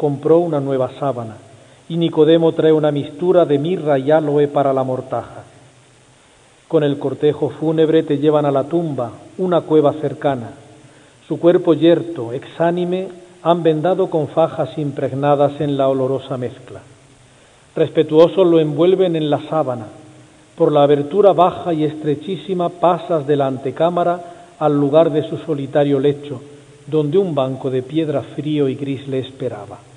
compró una nueva sábana, y Nicodemo trae una mistura de mirra y aloe para la mortaja. Con el cortejo fúnebre te llevan a la tumba, una cueva cercana. Su cuerpo yerto, exánime, han vendado con fajas impregnadas en la olorosa mezcla. Respetuosos lo envuelven en la sábana. Por la abertura baja y estrechísima pasas de la antecámara al lugar de su solitario lecho, donde un banco de piedra frío y gris le esperaba.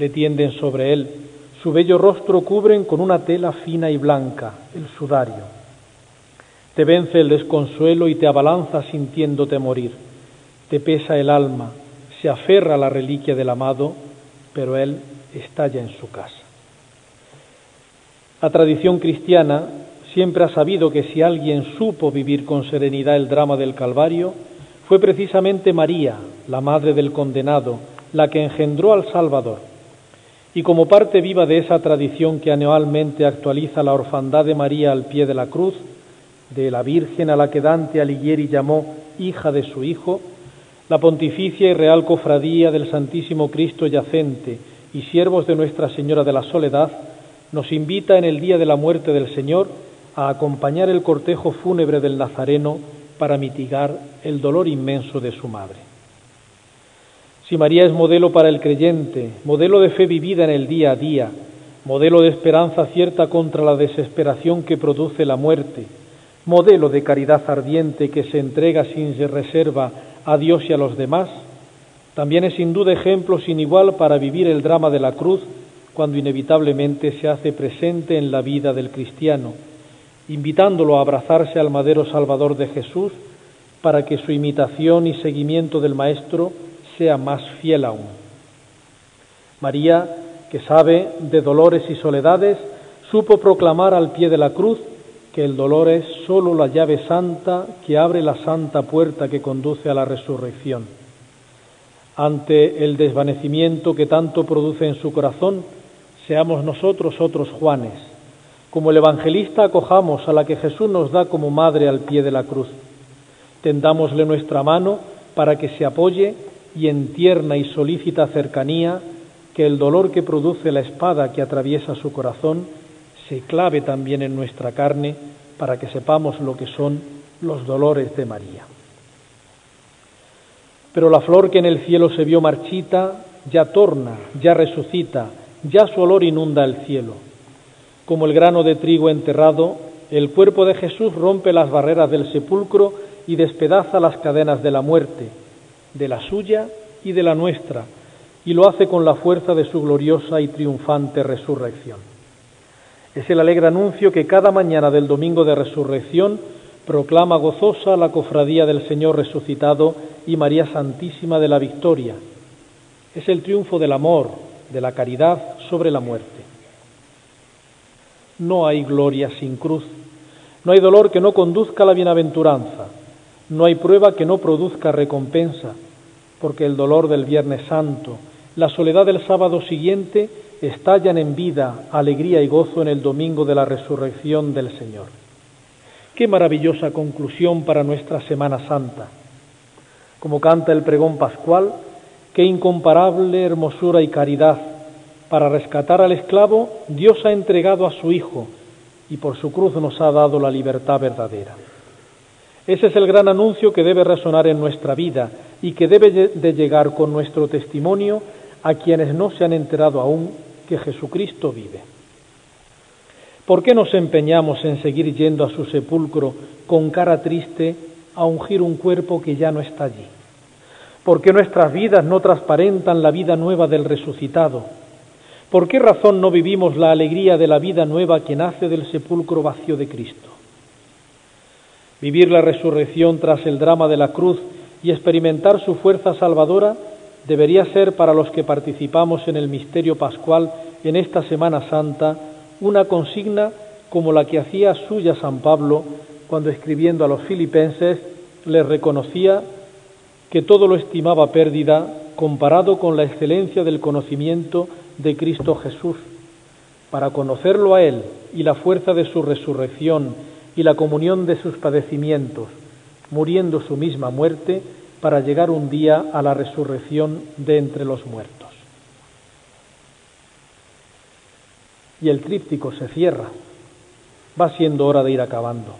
Le tienden sobre él, su bello rostro cubren con una tela fina y blanca, el sudario. Te vence el desconsuelo y te abalanza sintiéndote morir. Te pesa el alma, se aferra a la reliquia del amado, pero él está ya en su casa. La tradición cristiana siempre ha sabido que si alguien supo vivir con serenidad el drama del Calvario, fue precisamente María, la madre del condenado, la que engendró al Salvador. Y como parte viva de esa tradición que anualmente actualiza la orfandad de María al pie de la cruz, de la Virgen a la que Dante Alighieri llamó hija de su Hijo, la Pontificia y Real Cofradía del Santísimo Cristo Yacente y siervos de Nuestra Señora de la Soledad, nos invita en el día de la muerte del Señor a acompañar el cortejo fúnebre del Nazareno para mitigar el dolor inmenso de su madre. Si María es modelo para el creyente, modelo de fe vivida en el día a día, modelo de esperanza cierta contra la desesperación que produce la muerte, modelo de caridad ardiente que se entrega sin reserva a Dios y a los demás, también es sin duda ejemplo sin igual para vivir el drama de la cruz cuando inevitablemente se hace presente en la vida del cristiano, invitándolo a abrazarse al madero salvador de Jesús para que su imitación y seguimiento del Maestro sea más fiel aún. María, que sabe de dolores y soledades, supo proclamar al pie de la cruz que el dolor es sólo la llave santa que abre la santa puerta que conduce a la resurrección. Ante el desvanecimiento que tanto produce en su corazón, seamos nosotros otros Juanes. Como el evangelista acojamos a la que Jesús nos da como madre al pie de la cruz. Tendámosle nuestra mano para que se apoye y en tierna y solícita cercanía que el dolor que produce la espada que atraviesa su corazón se clave también en nuestra carne para que sepamos lo que son los dolores de María. Pero la flor que en el cielo se vio marchita ya torna, ya resucita, ya su olor inunda el cielo. Como el grano de trigo enterrado, el cuerpo de Jesús rompe las barreras del sepulcro y despedaza las cadenas de la muerte, de la suya y de la nuestra, y lo hace con la fuerza de su gloriosa y triunfante resurrección. Es el alegre anuncio que cada mañana del domingo de resurrección proclama gozosa la cofradía del Señor resucitado y María Santísima de la Victoria. Es el triunfo del amor, de la caridad sobre la muerte. No hay gloria sin cruz, no hay dolor que no conduzca a la bienaventuranza, no hay prueba que no produzca recompensa, porque el dolor del Viernes Santo, la soledad del sábado siguiente estallan en vida, alegría y gozo en el domingo de la resurrección del Señor. Qué maravillosa conclusión para nuestra Semana Santa. Como canta el pregón pascual, qué incomparable hermosura y caridad. Para rescatar al esclavo, Dios ha entregado a su Hijo y por su cruz nos ha dado la libertad verdadera. Ese es el gran anuncio que debe resonar en nuestra vida y que debe de llegar con nuestro testimonio a quienes no se han enterado aún que Jesucristo vive. ¿Por qué nos empeñamos en seguir yendo a su sepulcro con cara triste a ungir un cuerpo que ya no está allí? ¿Por qué nuestras vidas no transparentan la vida nueva del resucitado? ¿Por qué razón no vivimos la alegría de la vida nueva que nace del sepulcro vacío de Cristo? Vivir la resurrección tras el drama de la cruz y experimentar su fuerza salvadora debería ser para los que participamos en el misterio pascual en esta Semana Santa una consigna como la que hacía suya San Pablo cuando escribiendo a los filipenses les reconocía que todo lo estimaba pérdida comparado con la excelencia del conocimiento de Cristo Jesús, para conocerlo a Él y la fuerza de su resurrección y la comunión de sus padecimientos, muriendo su misma muerte para llegar un día a la resurrección de entre los muertos. Y el tríptico se cierra. Va siendo hora de ir acabando.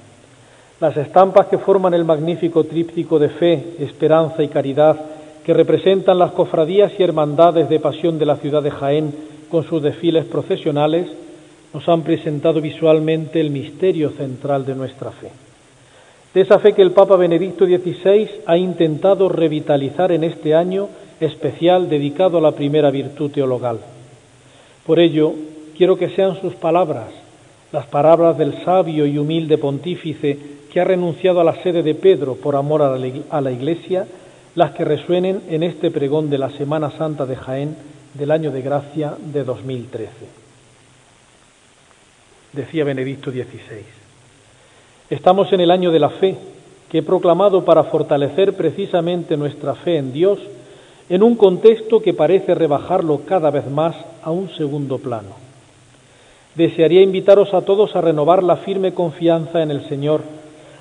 Las estampas que forman el magnífico tríptico de fe, esperanza y caridad que representan las cofradías y hermandades de pasión de la ciudad de Jaén con sus desfiles procesionales nos han presentado visualmente el misterio central de nuestra fe. De esa fe que el Papa Benedicto XVI ha intentado revitalizar en este año especial dedicado a la primera virtud teologal. Por ello, quiero que sean sus palabras, las palabras del sabio y humilde pontífice que ha renunciado a la sede de Pedro por amor a la Iglesia, las que resuenen en este pregón de la Semana Santa de Jaén del año de gracia de 2013. Decía Benedicto XVI, estamos en el año de la fe que he proclamado para fortalecer precisamente nuestra fe en Dios en un contexto que parece rebajarlo cada vez más a un segundo plano. Desearía invitaros a todos a renovar la firme confianza en el Señor,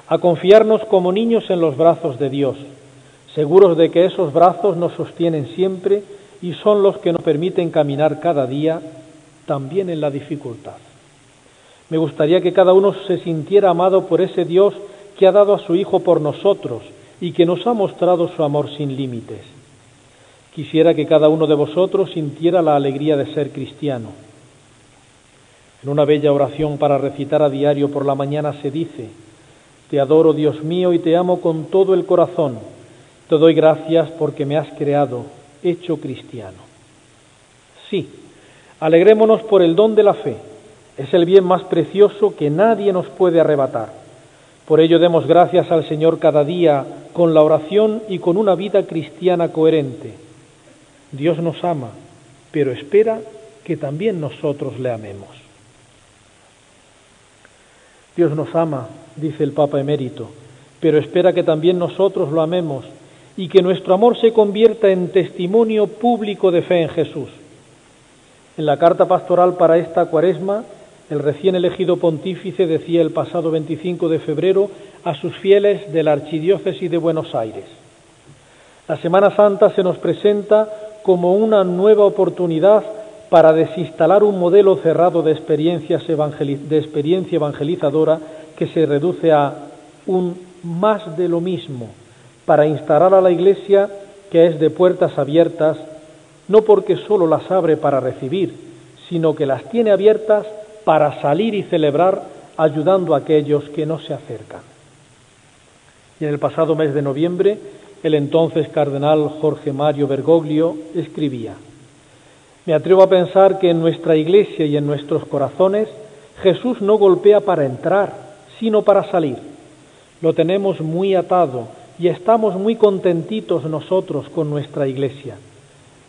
a confiarnos como niños en los brazos de Dios, seguros de que esos brazos nos sostienen siempre y son los que nos permiten caminar cada día, también en la dificultad. Me gustaría que cada uno se sintiera amado por ese Dios que ha dado a su Hijo por nosotros y que nos ha mostrado su amor sin límites. Quisiera que cada uno de vosotros sintiera la alegría de ser cristiano. En una bella oración para recitar a diario por la mañana se dice, Te adoro Dios mío y te amo con todo el corazón te doy gracias porque me has creado, hecho cristiano. Sí, alegrémonos por el don de la fe. Es el bien más precioso que nadie nos puede arrebatar. Por ello demos gracias al Señor cada día con la oración y con una vida cristiana coherente. Dios nos ama, pero espera que también nosotros le amemos. Dios nos ama, dice el Papa emérito, pero espera que también nosotros lo amemos y que nuestro amor se convierta en testimonio público de fe en Jesús. En la carta pastoral para esta cuaresma, el recién elegido pontífice decía el pasado 25 de febrero a sus fieles de la Archidiócesis de Buenos Aires. La Semana Santa se nos presenta como una nueva oportunidad para desinstalar un modelo cerrado de, experiencias de experiencia evangelizadora que se reduce a un más de lo mismo, para instalar a la Iglesia que es de puertas abiertas, no porque sólo las abre para recibir, sino que las tiene abiertas para salir y celebrar ayudando a aquellos que no se acercan. Y en el pasado mes de noviembre, el entonces cardenal Jorge Mario Bergoglio escribía, Me atrevo a pensar que en nuestra iglesia y en nuestros corazones Jesús no golpea para entrar, sino para salir. Lo tenemos muy atado y estamos muy contentitos nosotros con nuestra iglesia,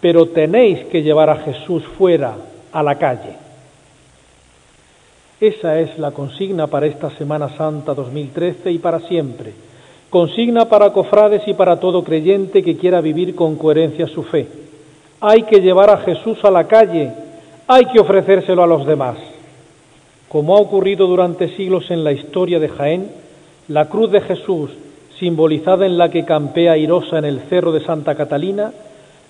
pero tenéis que llevar a Jesús fuera, a la calle. Esa es la consigna para esta Semana Santa 2013 y para siempre. Consigna para cofrades y para todo creyente que quiera vivir con coherencia su fe. Hay que llevar a Jesús a la calle, hay que ofrecérselo a los demás. Como ha ocurrido durante siglos en la historia de Jaén, la cruz de Jesús simbolizada en la que campea airosa en el cerro de Santa Catalina,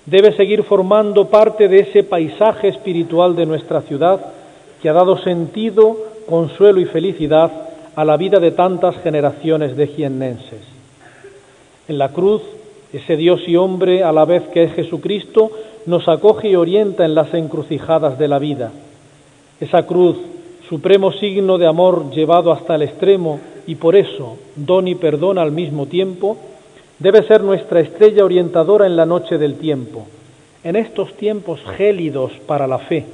debe seguir formando parte de ese paisaje espiritual de nuestra ciudad que ha dado sentido, consuelo y felicidad a la vida de tantas generaciones de jiennenses. En la cruz, ese Dios y hombre, a la vez que es Jesucristo, nos acoge y orienta en las encrucijadas de la vida. Esa cruz, supremo signo de amor llevado hasta el extremo y por eso don y perdón al mismo tiempo, debe ser nuestra estrella orientadora en la noche del tiempo, en estos tiempos gélidos para la fe,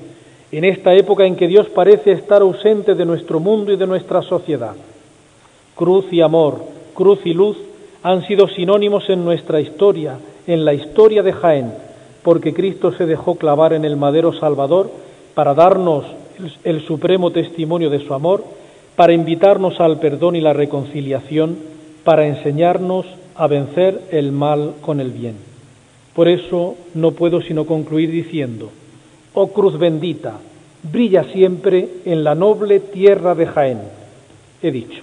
en esta época en que Dios parece estar ausente de nuestro mundo y de nuestra sociedad. Cruz y amor, cruz y luz han sido sinónimos en nuestra historia, en la historia de Jaén, porque Cristo se dejó clavar en el madero Salvador para darnos el, supremo testimonio de su amor para invitarnos al perdón y la reconciliación, para enseñarnos a vencer el mal con el bien. Por eso no puedo sino concluir diciendo, oh cruz bendita, brilla siempre en la noble tierra de Jaén. He dicho.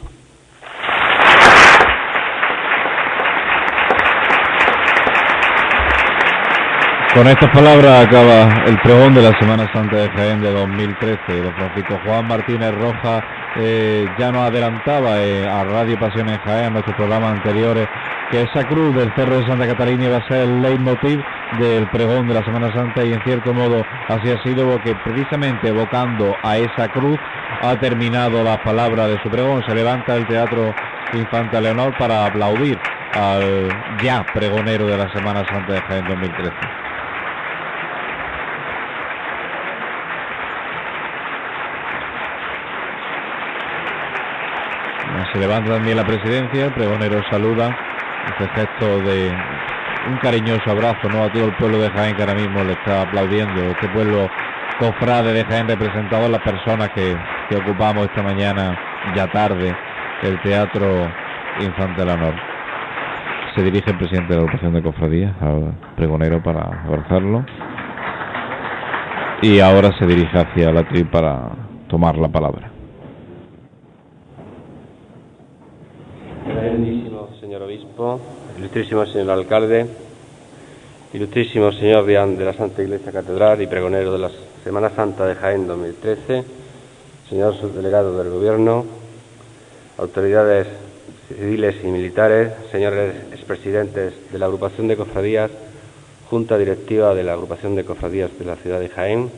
Con estas palabras acaba el pregón de la Semana Santa de Jaén de 2013. Don Francisco Juan Martínez Rojas eh, ya nos adelantaba eh, a Radio Pasión en Jaén, en nuestros programas anteriores, que esa cruz del Cerro de Santa Catalina iba a ser el leitmotiv del pregón de la Semana Santa y en cierto modo así ha sido porque precisamente evocando a esa cruz ha terminado las palabras de su pregón. Se levanta el Teatro Infanta Leonor para aplaudir al ya pregonero de la Semana Santa de Jaén 2013. Se levanta también la presidencia, el pregonero saluda, ese gesto de un cariñoso abrazo ¿no? a todo el pueblo de Jaén que ahora mismo le está aplaudiendo, este pueblo cofrade de Jaén representado las personas que, que ocupamos esta mañana ya tarde el Teatro Infante Honor. Se dirige el presidente de la agrupación de cofradías al pregonero para abrazarlo y ahora se dirige hacia la tri para tomar la palabra. señor obispo, ilustrísimo señor alcalde, ilustrísimo señor Dián de la Santa Iglesia Catedral y pregonero de la Semana Santa de Jaén 2013, señor subdelegado del Gobierno, autoridades civiles y militares, señores expresidentes de la agrupación de cofradías, junta directiva de la agrupación de cofradías de la ciudad de Jaén,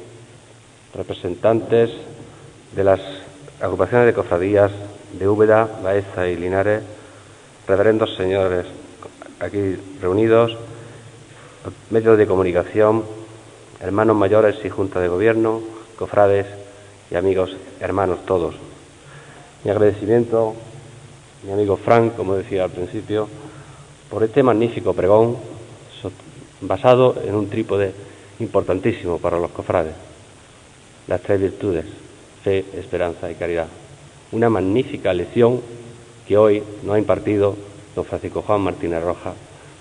representantes de las agrupaciones de cofradías de Úbeda, Baeza y Linares, reverendos señores aquí reunidos, medios de comunicación, hermanos mayores y junta de gobierno, cofrades y amigos hermanos todos. Mi agradecimiento, mi amigo Frank, como decía al principio, por este magnífico pregón basado en un trípode importantísimo para los cofrades, las tres virtudes, fe, esperanza y caridad. Una magnífica lección que hoy nos ha impartido don Francisco Juan Martínez Roja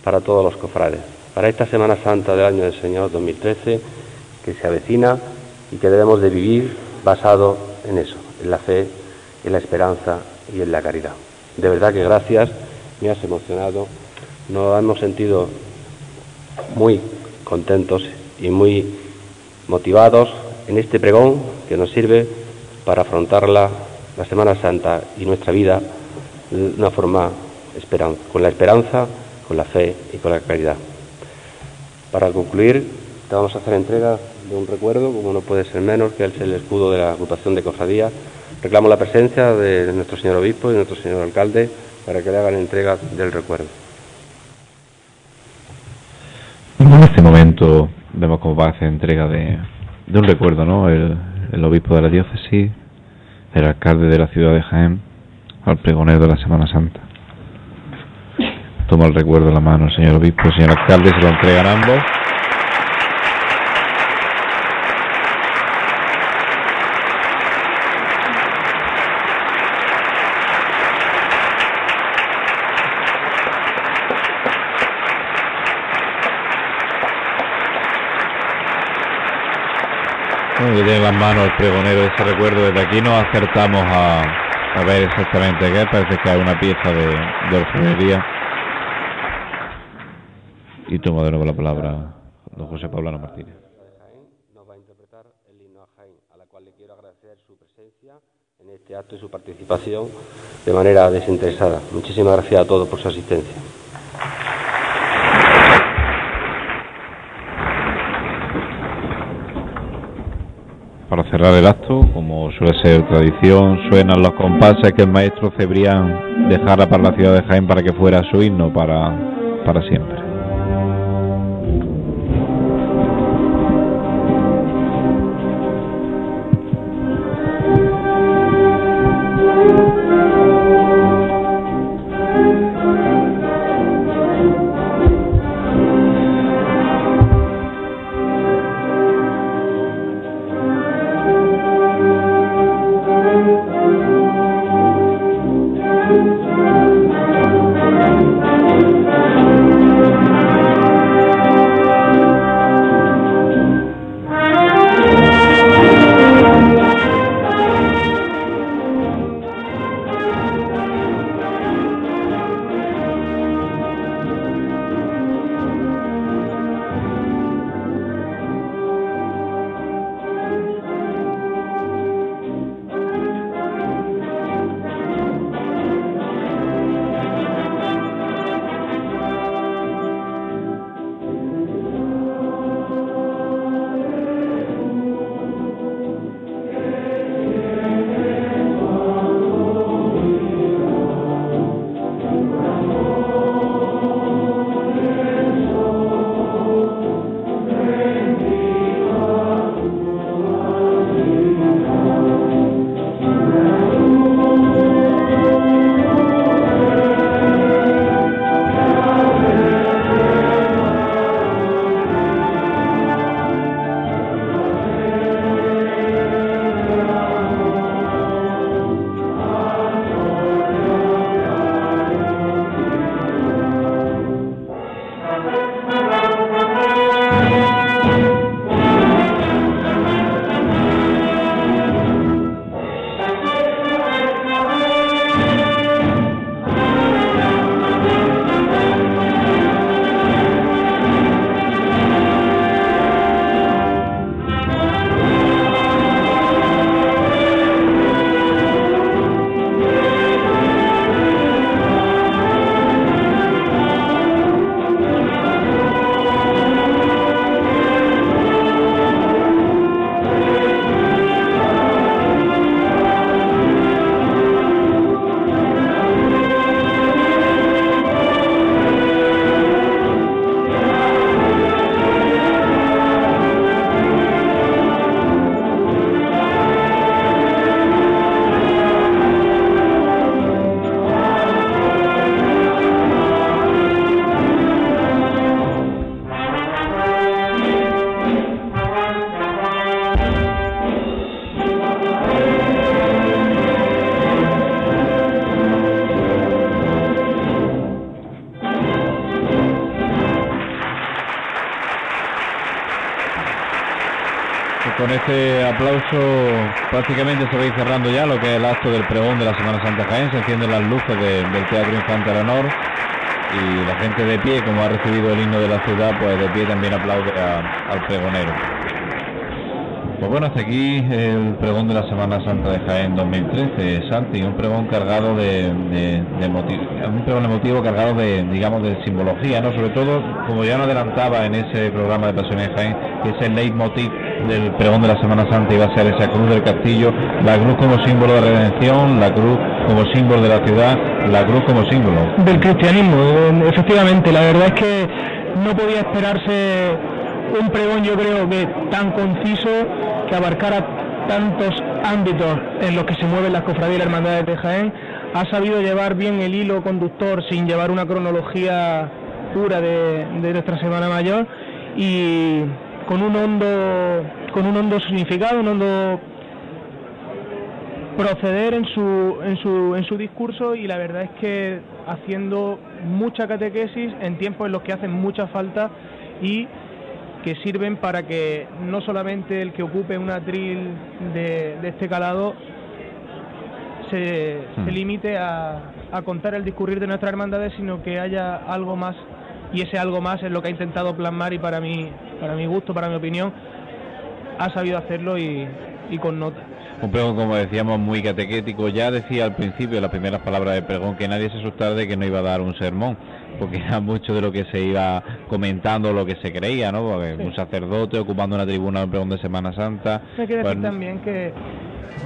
para todos los cofrades, para esta Semana Santa del año del Señor 2013 que se avecina y que debemos de vivir basado en eso, en la fe, en la esperanza y en la caridad. De verdad que gracias, me has emocionado, nos hemos sentido muy contentos y muy motivados en este pregón que nos sirve para afrontar la, la Semana Santa y nuestra vida de una forma esperanza, con la esperanza, con la fe y con la caridad. Para concluir, te vamos a hacer entrega de un recuerdo, como no puede ser menos, que es el escudo de la agrupación de cofradías. Reclamo la presencia de nuestro señor obispo y nuestro señor alcalde para que le hagan entrega del recuerdo. En este momento vemos cómo va a hacer entrega de, un recuerdo, ¿no? El obispo de la diócesis, el alcalde de la ciudad de Jaén, al pregonero de la Semana Santa. Toma el recuerdo en la mano, señor obispo, señor alcalde, se lo entregan ambos. Bueno, tiene en las manos el pregonero de ese recuerdo. Desde aquí nos acertamos a, a ver exactamente qué. Parece que hay una pieza de, de orfebrería y toma de nuevo la palabra don José Paulano Martínez. Nos va a interpretar el himno a Jaén, a la cual le quiero agradecer su presencia en este acto y su participación de manera desinteresada. Muchísimas gracias a todos por su asistencia. Para cerrar el acto, como suele ser tradición, suenan los compases que el maestro Cebrián dejara para la ciudad de Jaén para que fuera su himno para, para siempre. Prácticamente se va a ir cerrando ya lo que es el acto del pregón de la Semana Santa Jaén, se encienden las luces del Teatro Infante Leonor y la gente de pie, como ha recibido el himno de la ciudad, pues de pie también aplaude al pregonero. Pues bueno, hasta aquí el pregón de la Semana Santa de Jaén 2013, Santi, un pregón cargado de, motivo, un pregón emotivo cargado de, digamos, de simbología, ¿no? Sobre todo, como ya nos adelantaba en ese programa de Pasiones de Jaén, que es el leitmotiv del pregón de la Semana Santa iba a ser esa cruz del castillo, la cruz como símbolo de redención, la cruz como símbolo de la ciudad, la cruz como símbolo. Del cristianismo, efectivamente, la verdad es que no podía esperarse un pregón yo creo que tan conciso que abarcara tantos ámbitos en los que se mueven las cofradías y las hermandades de Jaén, ha sabido llevar bien el hilo conductor sin llevar una cronología pura de, nuestra Semana Mayor y con un hondo con un hondo significado, un hondo proceder en su, en su, en su discurso y la verdad es que haciendo mucha catequesis en tiempos en los que hacen mucha falta y que sirven para que no solamente el que ocupe un atril de, este calado se, hmm. limite a, contar el discurrir de nuestras hermandades, sino que haya algo más y ese algo más es lo que ha intentado plasmar y para mí, para mi gusto, para mi opinión, ha sabido hacerlo y, y con nota. Un pregón, como decíamos, muy catequético. Ya decía al principio, las primeras palabras del pregón, que nadie se asustara de que no iba a dar un sermón porque era mucho de lo que se iba comentando, lo que se creía, ¿no? Porque un sacerdote ocupando una tribuna en pregón de Semana Santa. Hay que decir pues, también que,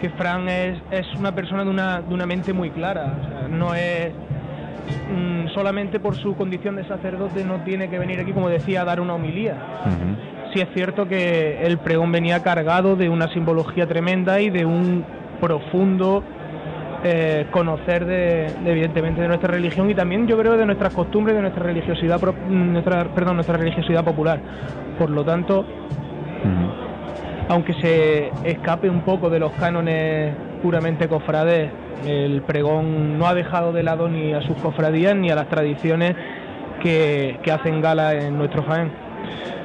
que Fran es, es una persona de una, de una mente muy clara, no es mm, solamente por su condición de sacerdote no tiene que venir aquí, como decía, a dar una homilía. Sí es cierto que el pregón venía cargado de una simbología tremenda y de un profundo eh, conocer de, evidentemente de nuestra religión y también yo creo de nuestras costumbres de nuestra religiosidad nuestra perdón nuestra religiosidad popular. Por lo tanto aunque se escape un poco de los cánones puramente cofrades el pregón no ha dejado de lado ni a sus cofradías ni a las tradiciones que, que hacen gala en nuestro Jaén.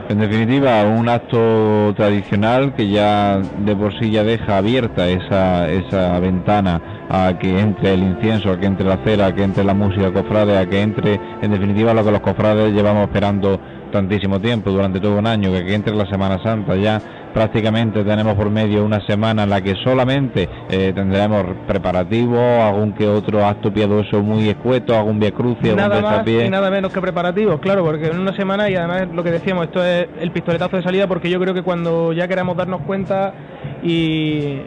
En definitiva, un acto tradicional que ya de por sí ya deja abierta esa, esa ventana a que entre el incienso, a que entre la cera, a que entre la música cofrade, a que entre, en definitiva, lo que los cofrades llevamos esperando tantísimo tiempo, durante todo un año, que, que entre la Semana Santa. Ya prácticamente tenemos por medio una semana en la que solamente eh, tendremos preparativos, algún que otro acto piadoso muy escueto, algún via crucis, nada más y nada menos que preparativos, claro, porque en una semana y además lo que decíamos, esto es el pistoletazo de salida porque yo creo que cuando ya queramos darnos cuenta y,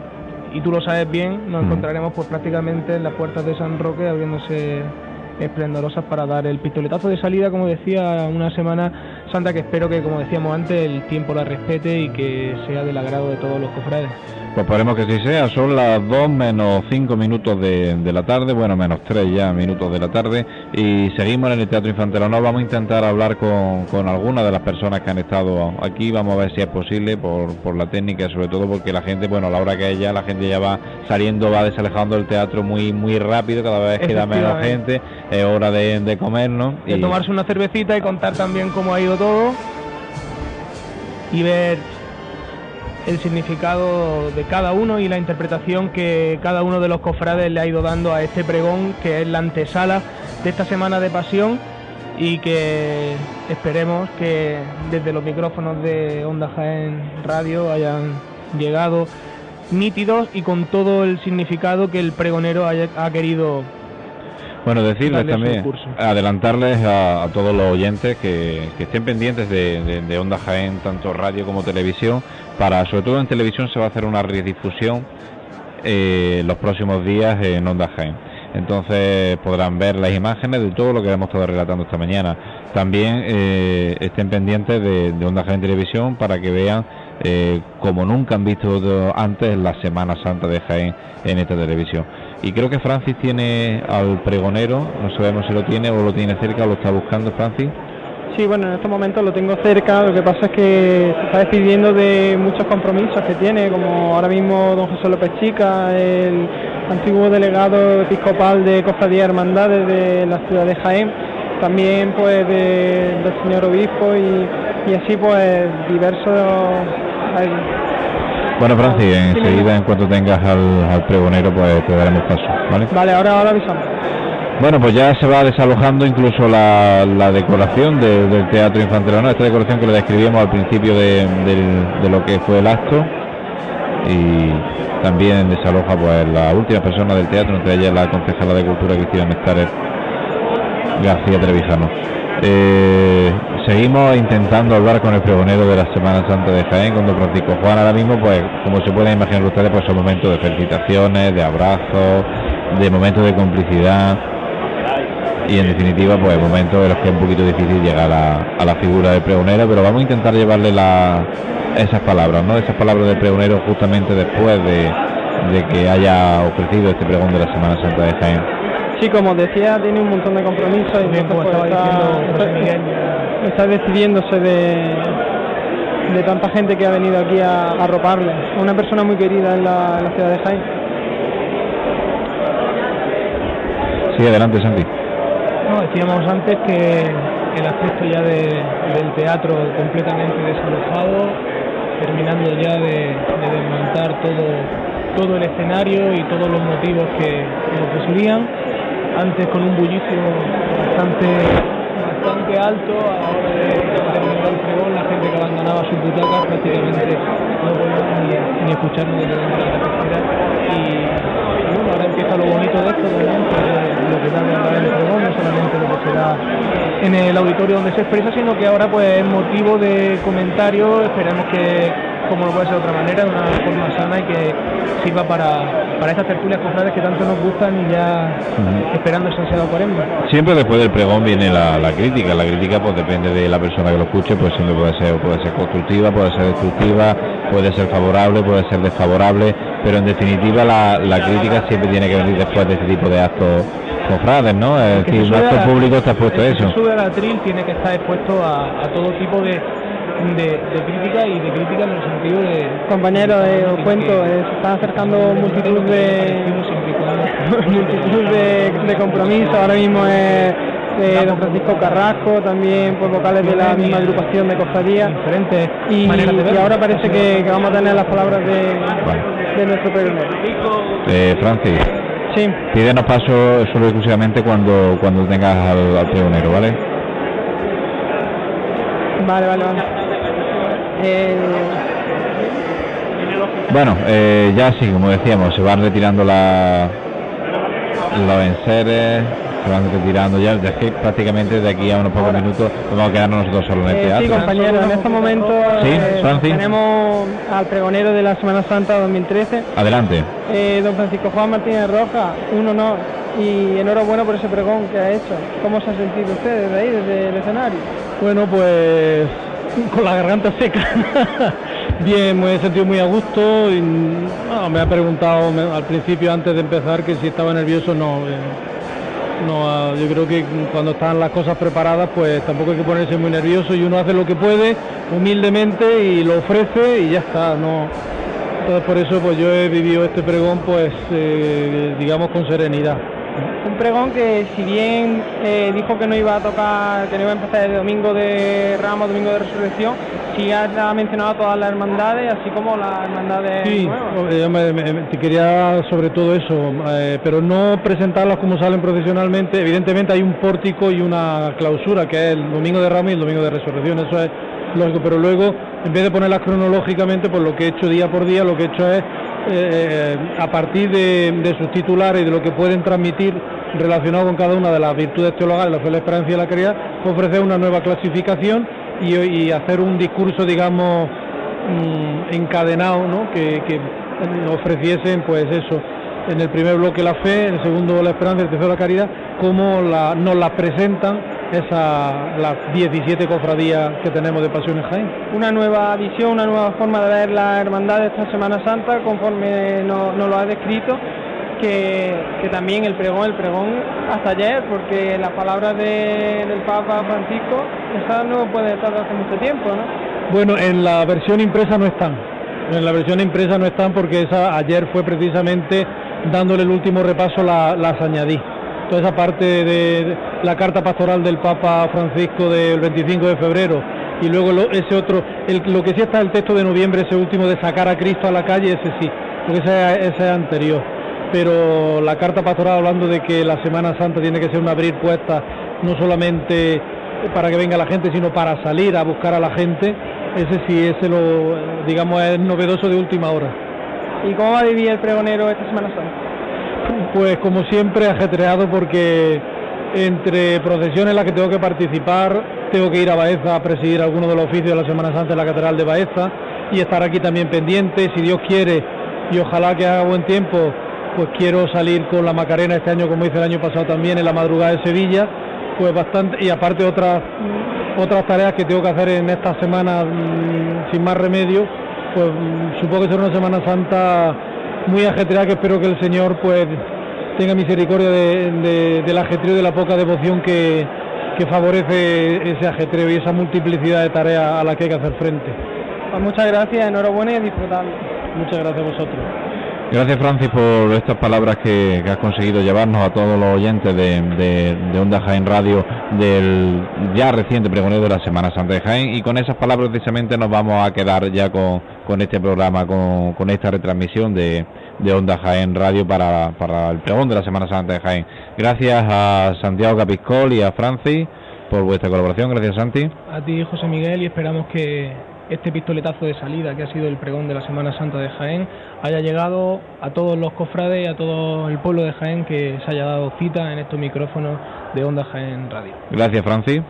y tú lo sabes bien, nos encontraremos pues prácticamente en las puertas de San Roque abriéndose esplendorosas para dar el pistoletazo de salida, como decía, una semana santa que espero que, como decíamos antes, el tiempo la respete y que sea del agrado de todos los cofrades. Pues esperemos que sí sea, son las 2 menos 5 minutos de, la tarde, bueno, menos 3 ya minutos de la tarde, y seguimos en el Teatro Infantil Vamos a intentar hablar con, con algunas de las personas que han estado aquí, vamos a ver si es posible por, por la técnica, sobre todo porque la gente, bueno, a la hora que es ya, la gente ya va saliendo, va desalejando el teatro muy muy rápido, cada vez queda menos gente, es hora de, de comer, ¿no? De tomarse una cervecita y contar también cómo ha ido todo y ver el significado de cada uno y la interpretación que cada uno de los cofrades le ha ido dando a este pregón, que es la antesala de esta semana de pasión y que esperemos que desde los micrófonos de Onda Jaén Radio hayan llegado nítidos y con todo el significado que el pregonero ha querido bueno, decirles también, adelantarles a, todos los oyentes que, estén pendientes de, Onda Jaén, tanto radio como televisión, para, sobre todo en televisión se va a hacer una redifusión eh, los próximos días en Onda Jaén. Entonces podrán ver las imágenes de todo lo que hemos estado relatando esta mañana. También eh, estén pendientes de, Onda Jaén Televisión para que vean eh, como nunca han visto antes la Semana Santa de Jaén en esta televisión. Y creo que Francis tiene al pregonero, no sabemos si lo tiene o lo tiene cerca o lo está buscando Francis. Sí, bueno, en estos momentos lo tengo cerca, lo que pasa es que está despidiendo de muchos compromisos que tiene, como ahora mismo don José López Chica, el antiguo delegado episcopal de Cofradía Hermandades de la ciudad de Jaén, también pues del señor obispo y, así pues diversos Bueno, Francis, enseguida, en cuanto tengas al, pregonero, pues te daremos paso, ¿vale? Vale, ahora, ahora avisamos. Bueno, pues ya se va desalojando incluso la, decoración del Teatro Infantil esta decoración que le describíamos al principio de, lo que fue el acto y también desaloja pues la última persona del teatro, entre ellas la concejala de Cultura Cristina Mestares García Trevijano. Eh, seguimos intentando hablar con el pregonero de la Semana Santa de Jaén, con don Francisco Juan. Ahora mismo, pues, como se pueden imaginar ustedes, pues son momentos de felicitaciones, de abrazos, de momentos de complicidad. Y en definitiva pues momentos en los que es un poquito difícil llegar a, la figura del pregonero pero vamos a intentar llevarle la, esas palabras no esas palabras del pregonero justamente después de, que haya ofrecido este pregón de la Semana Santa de Jaén sí como decía tiene un montón de compromisos y pues, está, decidiéndose de de tanta gente que ha venido aquí a, arroparle. Una persona muy querida en la, en la ciudad de Jaén. Sí adelante Santi. No, decíamos antes que el aspecto ya del teatro completamente desalojado, terminando ya de, desmontar todo, todo el escenario y todos los motivos que, lo presidían, antes con un bullicio bastante bastante alto a la hora de, terminar el pregón, la gente que abandonaba sus butacas prácticamente no podía ni, escucharnos desde dentro de la tercera y, bueno, ahora empieza lo bonito de esto, lo que da el pregón, no solamente lo que será en el auditorio donde se expresa, sino que ahora pues es motivo de comentario, esperemos que como no puede ser de otra manera, de una forma sana y que sirva para, para estas tertulias cofrades que tanto nos gustan y ya esperando ese ansiado cuaresma. Siempre después del pregón viene la, crítica, la crítica pues depende de la persona que lo escuche, pues siempre puede ser, puede ser constructiva, puede ser destructiva, puede ser favorable, puede ser desfavorable, pero en definitiva la, la crítica siempre tiene que venir después de este tipo de actos cofrades, ¿no? Es decir, un acto público está expuesto a eso. El sube al atril tiene que estar expuesto a, todo tipo de, de, crítica y de crítica en el sentido de... Compañero, de, os cuento, eh, se están acercando multitud de... multitud de, de compromisos, ahora mismo es... don Francisco Carrasco, también por vocales de la misma agrupación de cofradía. Diferentes y, y ahora parece que, vamos a tener las palabras de, de nuestro pregonero. Eh, Francis. Sí. Pídenos paso solo exclusivamente cuando, cuando tengas al, al pregonero, ¿vale? Vale, vale, vale. Eh... Bueno, eh, ya sí, como decíamos, se van retirando la, los enseres, se van retirando ya, es que prácticamente de aquí a unos pocos minutos vamos a quedarnos nosotros solo en el eh, teatro. Sí, compañero, en este momento eh, tenemos al pregonero de la Semana Santa 2013. Adelante. Eh, don Francisco Juan Martínez Roja, un honor y enhorabuena por ese pregón que ha hecho. ¿Cómo se ha sentido usted desde ahí, desde el escenario? Bueno, pues con la garganta seca. Bien, me he sentido muy a gusto y me ha preguntado al principio antes de empezar que si estaba nervioso, no. Eh, no, ah, yo creo que cuando están las cosas preparadas, pues tampoco hay que ponerse muy nervioso y uno hace lo que puede humildemente y lo ofrece y ya está. No, entonces por eso pues yo he vivido este pregón, pues eh, digamos con serenidad. Un pregón que si bien eh, dijo que no iba a tocar, que no iba a empezar el domingo de Ramos, domingo de Resurrección, sí ha mencionado todas las hermandades, así como las hermandades Sí, yo me, quería sobre todo eso, eh, pero no presentarlas como salen profesionalmente. Evidentemente hay un pórtico y una clausura, que es el domingo de Ramos y el domingo de Resurrección, eso es lógico, pero luego, en vez de ponerlas cronológicamente, pues lo que he hecho día por día, lo que he hecho es eh, a partir de, sus titulares y de lo que pueden transmitir relacionado con cada una de las virtudes teologales, la fe, la esperanza y la caridad, ofrecer una nueva clasificación y, hacer un discurso, digamos, mm, encadenado, ¿no? que, ofreciesen, pues eso, en el primer bloque la fe, en el segundo la esperanza, en el tercero la caridad, como la, nos las presentan esa, las 17 cofradías que tenemos de Pasión en Jaén. Una nueva visión, una nueva forma de ver la hermandad de esta Semana Santa, conforme nos, lo ha descrito, que, también el pregón, el pregón hasta ayer, porque las palabras del Papa Francisco, esas no puede estar hace mucho tiempo, ¿no? Bueno, en la versión impresa no están. En la versión impresa no están porque esa ayer fue precisamente dándole el último repaso las añadí toda esa parte de la carta pastoral del Papa Francisco del 25 de febrero y luego ese otro, lo que sí está el texto de noviembre, ese último de sacar a Cristo a la calle, ese sí, porque ese, ese es anterior. Pero la carta pastoral hablando de que la Semana Santa tiene que ser una abrir puesta, no solamente para que venga la gente, sino para salir a buscar a la gente, ese sí, ese lo, digamos, es novedoso de última hora. ¿Y cómo va a vivir el pregonero esta Semana Santa? Pues como siempre, ajetreado porque entre procesiones en las que tengo que participar, tengo que ir a Baeza a presidir alguno de los oficios de la Semana Santa en la Catedral de Baeza y estar aquí también pendiente, si Dios quiere y ojalá que haga buen tiempo, pues quiero salir con la Macarena este año como hice el año pasado también en la madrugada de Sevilla, pues bastante y aparte otras otras tareas que tengo que hacer en esta semana mm, sin más remedio, pues mm, supongo que será una Semana Santa muy ajetreada que espero que el Señor pues tenga misericordia de, del ajetreo y de la poca devoción que, que favorece ese ajetreo y esa multiplicidad de tareas a la que hay que hacer frente. Pues muchas gracias, enhorabuena y disfrutando. Muchas gracias a vosotros. Gracias Francis por estas palabras que, has conseguido llevarnos a todos los oyentes de, de, Onda Jaén Radio del ya reciente pregonero de la Semana Santa de Jaén y con esas palabras precisamente nos vamos a quedar ya con, con este programa, con, con esta retransmisión de, de Onda Jaén Radio para, para el pregón de la Semana Santa de Jaén. Gracias a Santiago Capiscol y a Francis por vuestra colaboración. Gracias, Santi. A ti, José Miguel, y esperamos que este pistoletazo de salida que ha sido el pregón de la Semana Santa de Jaén haya llegado a todos los cofrades y a todo el pueblo de Jaén que se haya dado cita en estos micrófonos de Onda Jaén Radio. Gracias, Francis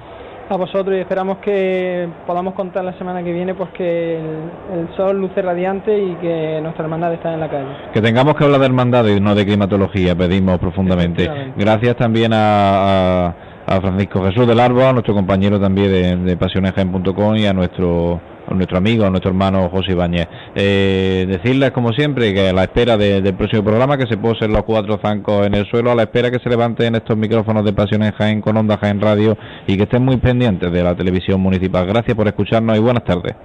a vosotros y esperamos que podamos contar la semana que viene pues que el, sol luce radiante y que nuestra hermandad está en la calle. Que tengamos que hablar de hermandad y no de climatología, pedimos profundamente. Gracias también a, a, Francisco Jesús del Arbo, a nuestro compañero también de, de y a nuestro a nuestro amigo, a nuestro hermano José Ibáñez. Eh, decirles, como siempre, que a la espera del próximo programa, que se posen los cuatro zancos en el suelo, a la espera que se levanten estos micrófonos de Pasión en Jaén con Onda Jaén Radio y que estén muy pendientes de la televisión municipal. Gracias por escucharnos y buenas tardes.